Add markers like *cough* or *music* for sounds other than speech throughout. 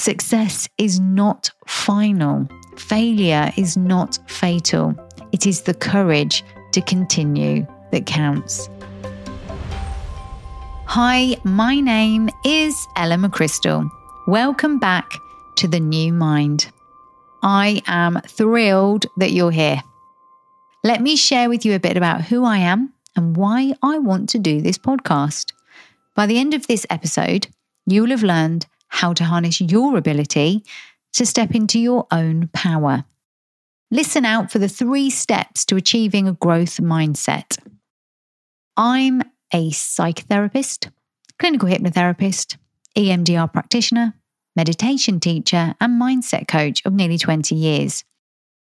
success is not final, failure is not fatal. It is the courage to continue that counts. Hi, my name is Ella McCrystal. Welcome back to the new mind. I am thrilled that you're here. Let me share with you a bit about who I am and why I want to do this podcast. By the end of this episode, you will have learned how to harness your ability to step into your own power. Listen out for the three steps to achieving a growth mindset. I'm a psychotherapist, clinical hypnotherapist, EMDR practitioner, meditation teacher, and mindset coach of nearly 20 years.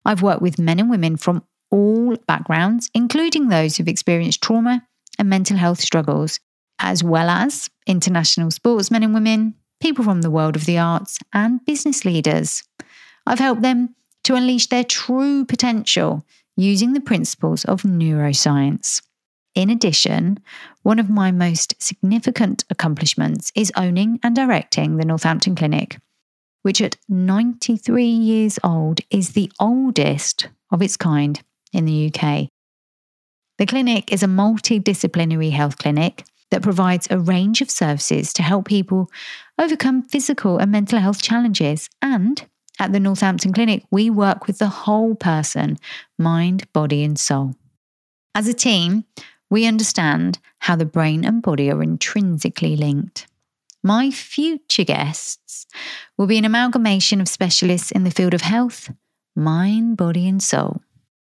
I've worked with men and women from all backgrounds, including those who've experienced trauma and mental health struggles, as well as international sportsmen and women, people from the world of the arts, and business leaders. I've helped them to unleash their true potential using the principles of neuroscience. In addition, one of my most significant accomplishments is owning and directing the Northampton Clinic, which at 93 years old is the oldest of its kind in the UK. The clinic is a multidisciplinary health clinic that provides a range of services to help people overcome physical and mental health challenges. And at the Northampton Clinic, we work with the whole person mind, body, and soul. As a team, we understand how the brain and body are intrinsically linked. My future guests will be an amalgamation of specialists in the field of health, mind, body, and soul.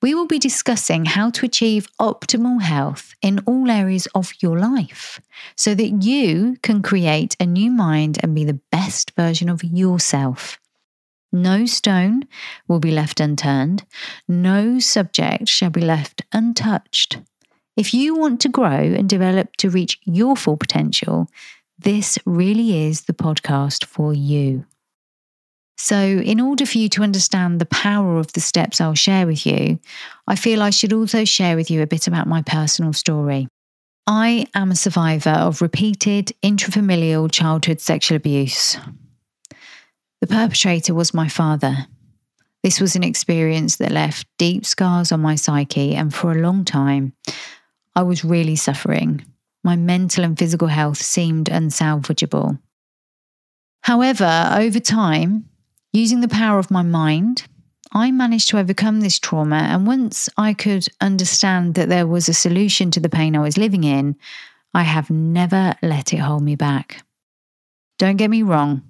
We will be discussing how to achieve optimal health in all areas of your life so that you can create a new mind and be the best version of yourself. No stone will be left unturned, no subject shall be left untouched. If you want to grow and develop to reach your full potential, this really is the podcast for you. So, in order for you to understand the power of the steps I'll share with you, I feel I should also share with you a bit about my personal story. I am a survivor of repeated intrafamilial childhood sexual abuse. The perpetrator was my father. This was an experience that left deep scars on my psyche, and for a long time, I was really suffering. My mental and physical health seemed unsalvageable. However, over time, using the power of my mind, I managed to overcome this trauma. And once I could understand that there was a solution to the pain I was living in, I have never let it hold me back. Don't get me wrong,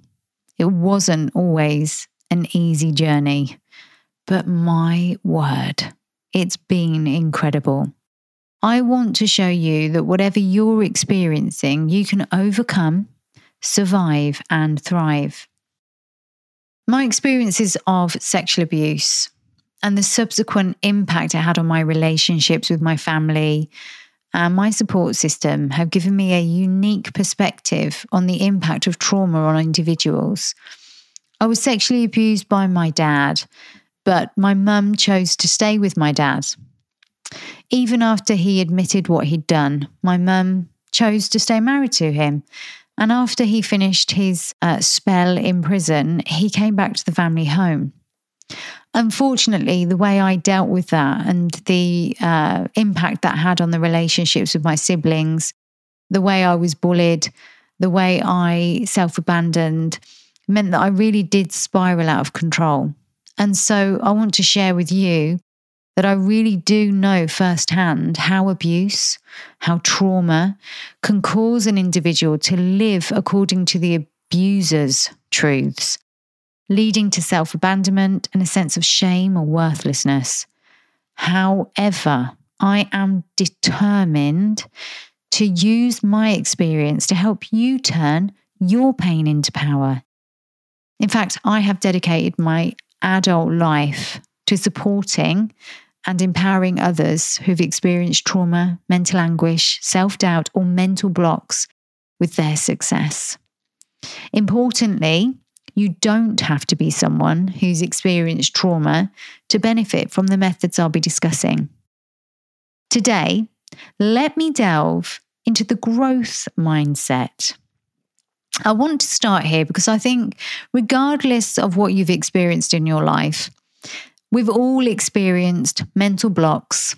it wasn't always an easy journey, but my word, it's been incredible. I want to show you that whatever you're experiencing, you can overcome, survive, and thrive. My experiences of sexual abuse and the subsequent impact it had on my relationships with my family and my support system have given me a unique perspective on the impact of trauma on individuals. I was sexually abused by my dad, but my mum chose to stay with my dad even after he admitted what he'd done, my mum chose to stay married to him. And after he finished his uh, spell in prison, he came back to the family home. Unfortunately, the way I dealt with that and the uh, impact that had on the relationships with my siblings, the way I was bullied, the way I self abandoned, meant that I really did spiral out of control. And so I want to share with you that I really do know firsthand how abuse, how trauma can cause an individual to live according to the abuser's truths, leading to self abandonment and a sense of shame or worthlessness. However, I am determined to use my experience to help you turn your pain into power. In fact, I have dedicated my adult life to supporting and empowering others who've experienced trauma, mental anguish, self doubt, or mental blocks with their success. Importantly, you don't have to be someone who's experienced trauma to benefit from the methods I'll be discussing. Today, let me delve into the growth mindset. I want to start here because I think, regardless of what you've experienced in your life, we've all experienced mental blocks,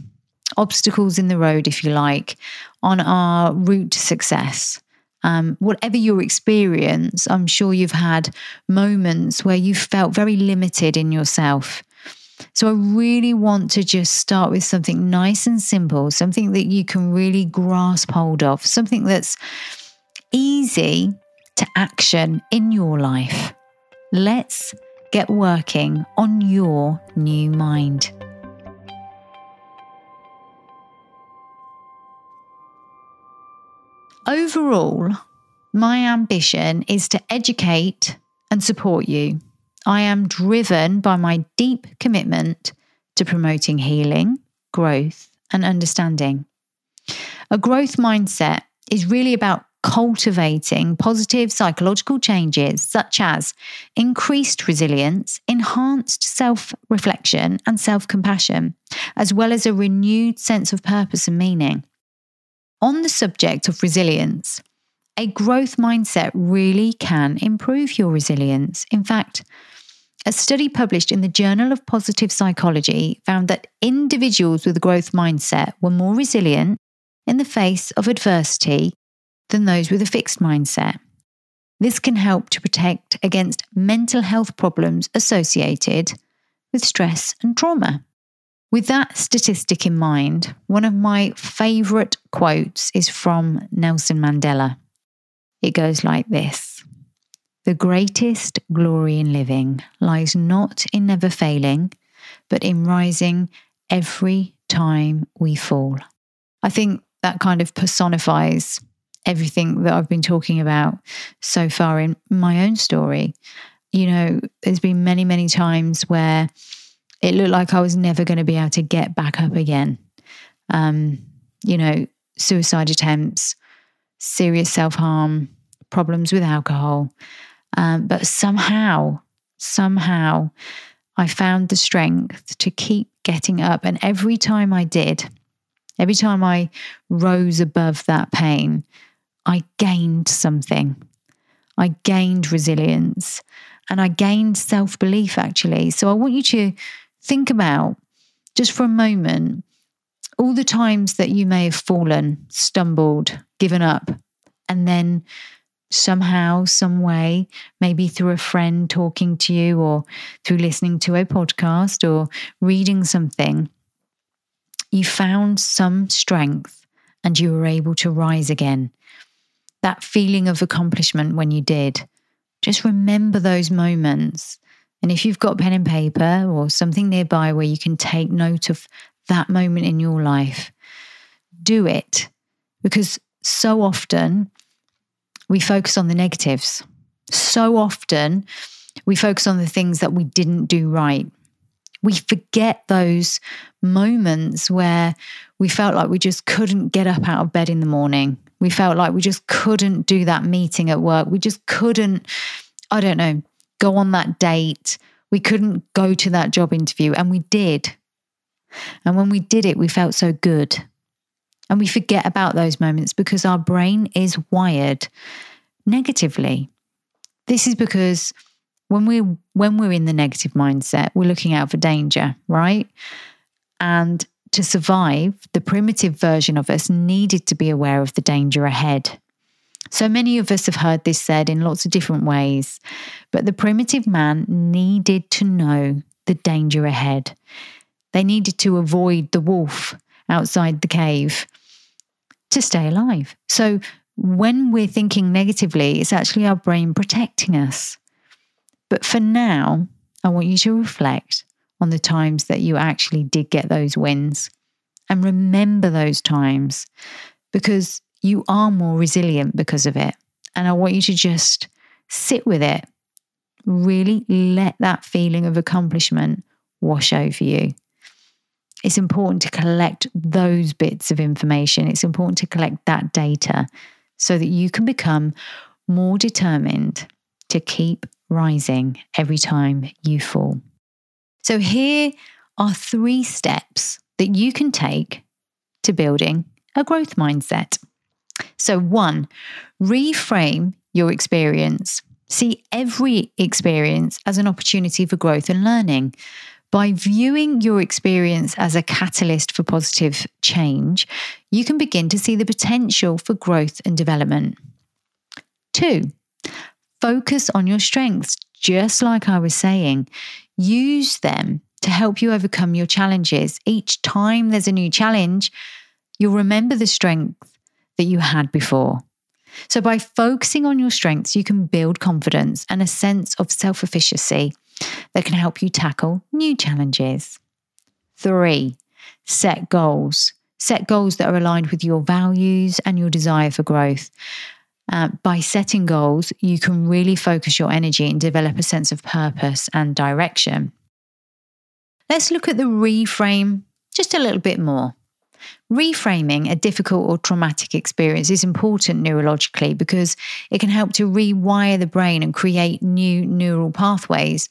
obstacles in the road, if you like, on our route to success. Um, whatever your experience, I'm sure you've had moments where you felt very limited in yourself. So I really want to just start with something nice and simple, something that you can really grasp hold of, something that's easy to action in your life. Let's get working on your new mind. Overall, my ambition is to educate and support you. I am driven by my deep commitment to promoting healing, growth, and understanding. A growth mindset is really about cultivating positive psychological changes such as increased resilience, enhanced self reflection, and self compassion, as well as a renewed sense of purpose and meaning. On the subject of resilience, a growth mindset really can improve your resilience. In fact, a study published in the Journal of Positive Psychology found that individuals with a growth mindset were more resilient in the face of adversity than those with a fixed mindset. This can help to protect against mental health problems associated with stress and trauma. With that statistic in mind, one of my favourite quotes is from Nelson Mandela. It goes like this The greatest glory in living lies not in never failing, but in rising every time we fall. I think that kind of personifies everything that I've been talking about so far in my own story. You know, there's been many, many times where it looked like I was never going to be able to get back up again. Um, you know, suicide attempts, serious self harm, problems with alcohol. Um, but somehow, somehow, I found the strength to keep getting up. And every time I did, every time I rose above that pain, I gained something. I gained resilience and I gained self belief, actually. So I want you to think about just for a moment all the times that you may have fallen, stumbled, given up, and then somehow, some way, maybe through a friend talking to you or through listening to a podcast or reading something, you found some strength and you were able to rise again. That feeling of accomplishment when you did. Just remember those moments and if you've got pen and paper or something nearby where you can take note of that moment in your life, do it. Because so often we focus on the negatives. So often we focus on the things that we didn't do right. We forget those moments where we felt like we just couldn't get up out of bed in the morning. We felt like we just couldn't do that meeting at work. We just couldn't, I don't know, go on that date. We couldn't go to that job interview, and we did. And when we did it, we felt so good. And we forget about those moments because our brain is wired negatively. This is because when we when we're in the negative mindset, we're looking out for danger, right? And to survive, the primitive version of us needed to be aware of the danger ahead. So many of us have heard this said in lots of different ways, but the primitive man needed to know the danger ahead. They needed to avoid the wolf outside the cave to stay alive. So when we're thinking negatively, it's actually our brain protecting us. But for now, I want you to reflect on the times that you actually did get those wins and remember those times because you are more resilient because of it. And I want you to just sit with it. Really let that feeling of accomplishment wash over you. It's important to collect those bits of information. It's important to collect that data so that you can become more determined to keep rising every time you fall. So, here are three steps that you can take to building a growth mindset. So, one, reframe your experience. See every experience as an opportunity for growth and learning. By viewing your experience as a catalyst for positive change, you can begin to see the potential for growth and development. Two, focus on your strengths, just like I was saying. Use them to help you overcome your challenges. Each time there's a new challenge, you'll remember the strength that you had before. So, by focusing on your strengths, you can build confidence and a sense of self efficacy that can help you tackle new challenges. Three, set goals. Set goals that are aligned with your values and your desire for growth. Uh, by setting goals, you can really focus your energy and develop a sense of purpose and direction. Let's look at the reframe just a little bit more. Reframing a difficult or traumatic experience is important neurologically because it can help to rewire the brain and create new neural pathways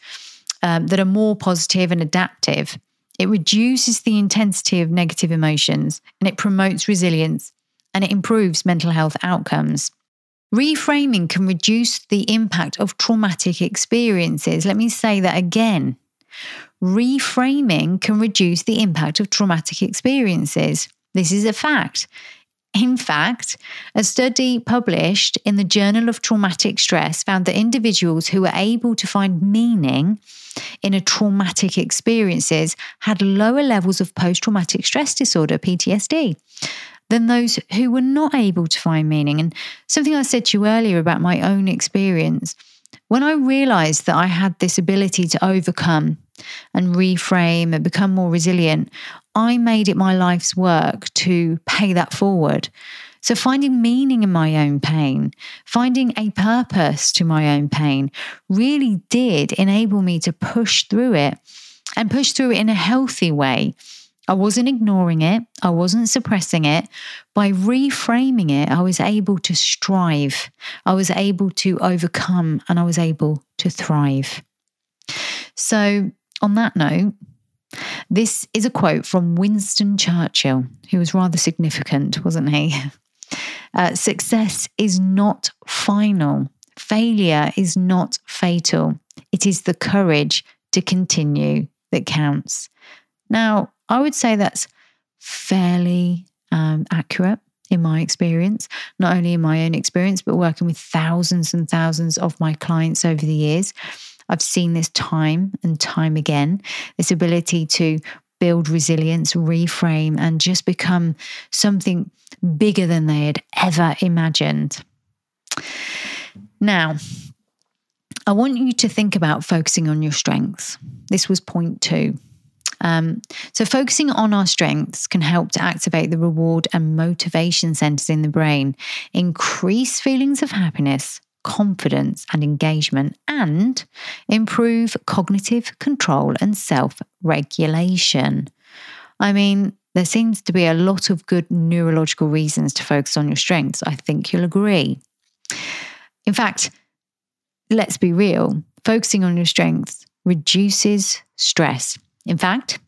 um, that are more positive and adaptive. It reduces the intensity of negative emotions and it promotes resilience and it improves mental health outcomes. Reframing can reduce the impact of traumatic experiences. Let me say that again. Reframing can reduce the impact of traumatic experiences. This is a fact. In fact, a study published in the Journal of Traumatic Stress found that individuals who were able to find meaning in a traumatic experiences had lower levels of post traumatic stress disorder, PTSD, than those who were not able to find meaning. And something I said to you earlier about my own experience, when I realized that I had this ability to overcome and reframe and become more resilient, I made it my life's work to pay that forward. So, finding meaning in my own pain, finding a purpose to my own pain really did enable me to push through it and push through it in a healthy way. I wasn't ignoring it, I wasn't suppressing it. By reframing it, I was able to strive, I was able to overcome, and I was able to thrive. So, on that note, this is a quote from Winston Churchill, who was rather significant, wasn't he? *laughs* Uh, success is not final. Failure is not fatal. It is the courage to continue that counts. Now, I would say that's fairly um, accurate in my experience, not only in my own experience, but working with thousands and thousands of my clients over the years. I've seen this time and time again this ability to build resilience, reframe, and just become something bigger than they had ever imagined. Now, I want you to think about focusing on your strengths. This was point two. Um, so, focusing on our strengths can help to activate the reward and motivation centers in the brain, increase feelings of happiness, confidence and engagement, and improve cognitive control and self regulation. I mean, there seems to be a lot of good neurological reasons to focus on your strengths. I think you'll agree. In fact, let's be real, focusing on your strengths reduces stress. In fact,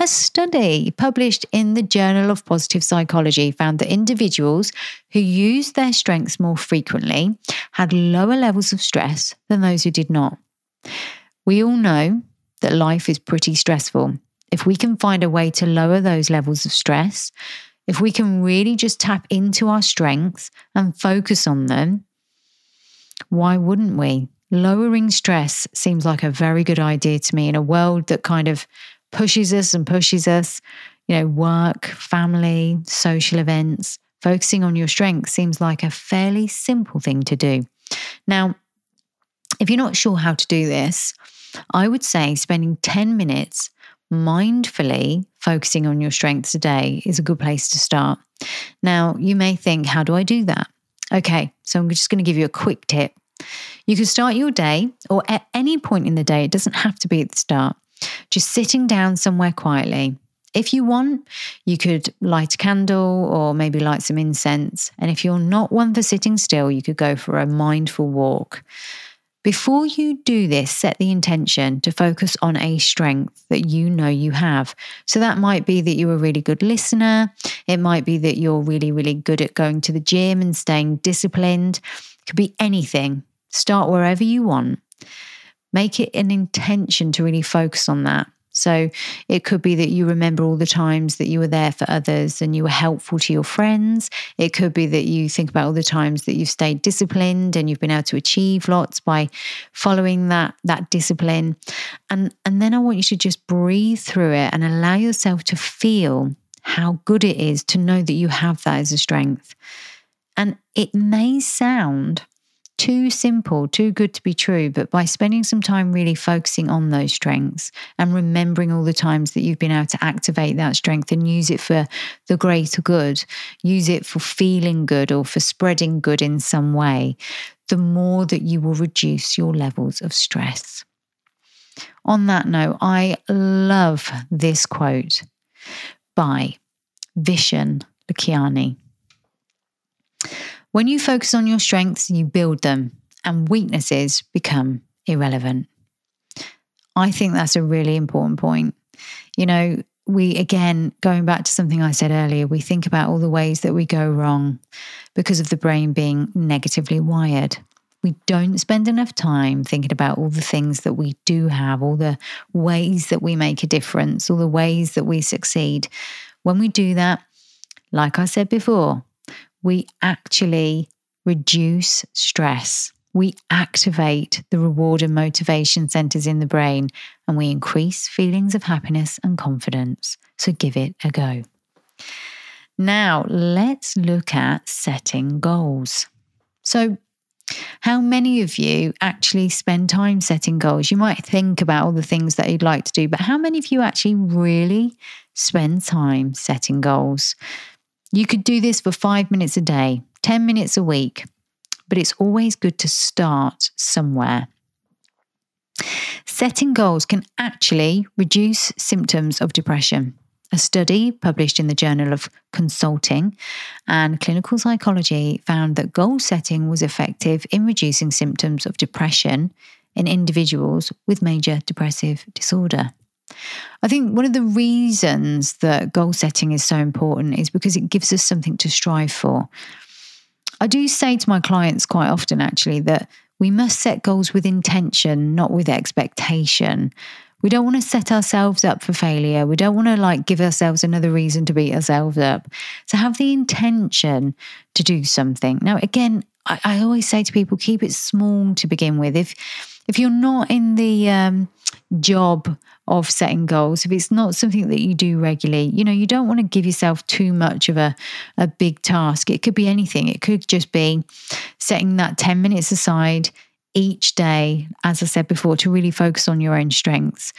a study published in the Journal of Positive Psychology found that individuals who used their strengths more frequently had lower levels of stress than those who did not. We all know that life is pretty stressful. If we can find a way to lower those levels of stress, if we can really just tap into our strengths and focus on them, why wouldn't we? Lowering stress seems like a very good idea to me in a world that kind of pushes us and pushes us, you know, work, family, social events, focusing on your strengths seems like a fairly simple thing to do. Now, if you're not sure how to do this, I would say spending 10 minutes mindfully focusing on your strengths a day is a good place to start. Now, you may think, how do I do that? Okay, so I'm just going to give you a quick tip. You can start your day or at any point in the day, it doesn't have to be at the start just sitting down somewhere quietly. If you want, you could light a candle or maybe light some incense. And if you're not one for sitting still, you could go for a mindful walk. Before you do this, set the intention to focus on a strength that you know you have. So that might be that you're a really good listener. It might be that you're really, really good at going to the gym and staying disciplined. It could be anything. Start wherever you want. Make it an intention to really focus on that. So it could be that you remember all the times that you were there for others and you were helpful to your friends. It could be that you think about all the times that you've stayed disciplined and you've been able to achieve lots by following that that discipline. And and then I want you to just breathe through it and allow yourself to feel how good it is to know that you have that as a strength. And it may sound too simple, too good to be true. But by spending some time really focusing on those strengths and remembering all the times that you've been able to activate that strength and use it for the greater good, use it for feeling good or for spreading good in some way, the more that you will reduce your levels of stress. On that note, I love this quote by Vishen Lakhiani. When you focus on your strengths, you build them, and weaknesses become irrelevant. I think that's a really important point. You know, we again, going back to something I said earlier, we think about all the ways that we go wrong because of the brain being negatively wired. We don't spend enough time thinking about all the things that we do have, all the ways that we make a difference, all the ways that we succeed. When we do that, like I said before, we actually reduce stress. We activate the reward and motivation centers in the brain and we increase feelings of happiness and confidence. So give it a go. Now, let's look at setting goals. So, how many of you actually spend time setting goals? You might think about all the things that you'd like to do, but how many of you actually really spend time setting goals? You could do this for five minutes a day, 10 minutes a week, but it's always good to start somewhere. Setting goals can actually reduce symptoms of depression. A study published in the Journal of Consulting and Clinical Psychology found that goal setting was effective in reducing symptoms of depression in individuals with major depressive disorder. I think one of the reasons that goal setting is so important is because it gives us something to strive for. I do say to my clients quite often, actually, that we must set goals with intention, not with expectation. We don't want to set ourselves up for failure. We don't want to like give ourselves another reason to beat ourselves up. So have the intention to do something. Now, again, I, I always say to people, keep it small to begin with. If if you're not in the um, job of setting goals, if it's not something that you do regularly, you know, you don't want to give yourself too much of a, a big task. It could be anything. It could just be setting that 10 minutes aside each day, as I said before, to really focus on your own strengths.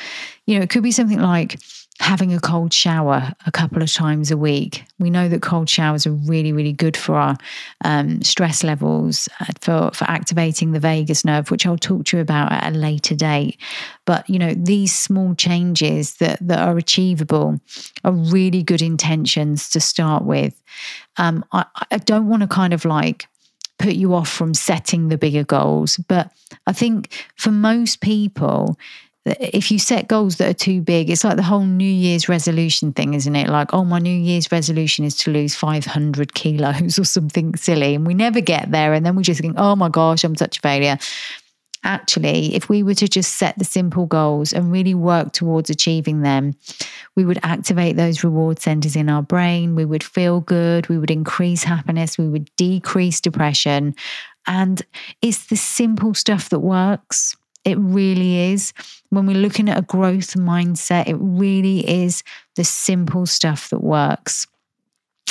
You know, it could be something like having a cold shower a couple of times a week. We know that cold showers are really, really good for our um, stress levels, uh, for, for activating the vagus nerve, which I'll talk to you about at a later date. But, you know, these small changes that, that are achievable are really good intentions to start with. Um, I, I don't want to kind of like put you off from setting the bigger goals. But I think for most people, if you set goals that are too big, it's like the whole New Year's resolution thing, isn't it? Like, oh, my New Year's resolution is to lose 500 kilos *laughs* or something silly. And we never get there. And then we just think, oh my gosh, I'm such a failure. Actually, if we were to just set the simple goals and really work towards achieving them, we would activate those reward centers in our brain. We would feel good. We would increase happiness. We would decrease depression. And it's the simple stuff that works. It really is. When we're looking at a growth mindset, it really is the simple stuff that works.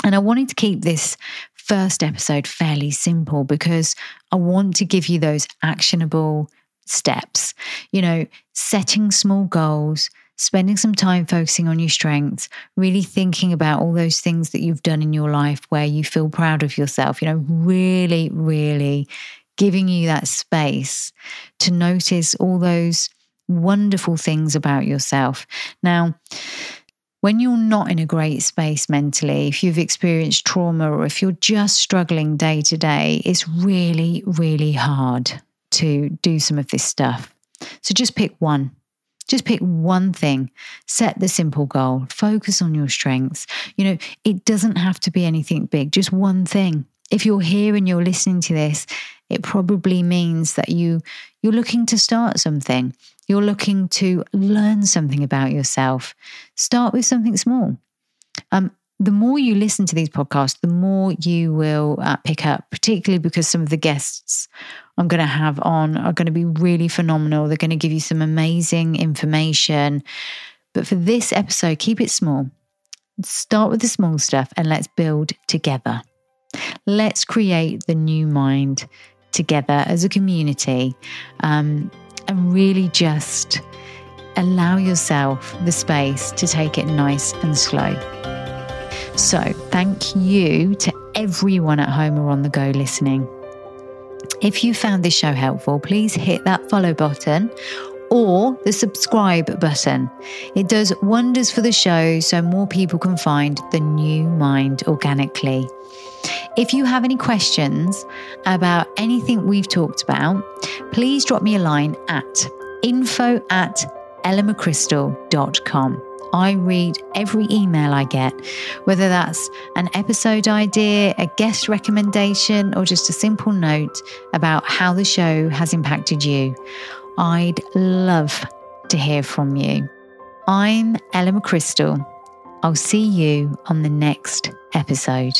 And I wanted to keep this first episode fairly simple because I want to give you those actionable steps. You know, setting small goals, spending some time focusing on your strengths, really thinking about all those things that you've done in your life where you feel proud of yourself, you know, really, really giving you that space to notice all those wonderful things about yourself. Now, when you're not in a great space mentally, if you've experienced trauma or if you're just struggling day to day, it's really, really hard to do some of this stuff. So just pick one. Just pick one thing, set the simple goal, focus on your strengths. You know, it doesn't have to be anything big, just one thing. If you're here and you're listening to this it probably means that you you're looking to start something. You're looking to learn something about yourself. Start with something small. Um, the more you listen to these podcasts, the more you will uh, pick up, particularly because some of the guests I'm going to have on are going to be really phenomenal. They're going to give you some amazing information. But for this episode, keep it small. Start with the small stuff and let's build together. Let's create the new mind together as a community um, and really just allow yourself the space to take it nice and slow. So, thank you to everyone at home or on the go listening. If you found this show helpful, please hit that follow button or the subscribe button. It does wonders for the show so more people can find the new mind organically. If you have any questions about anything we've talked about, please drop me a line at info at ellamccrystal.com. I read every email I get, whether that's an episode idea, a guest recommendation, or just a simple note about how the show has impacted you. I'd love to hear from you. I'm Ella McCrystal. I'll see you on the next episode.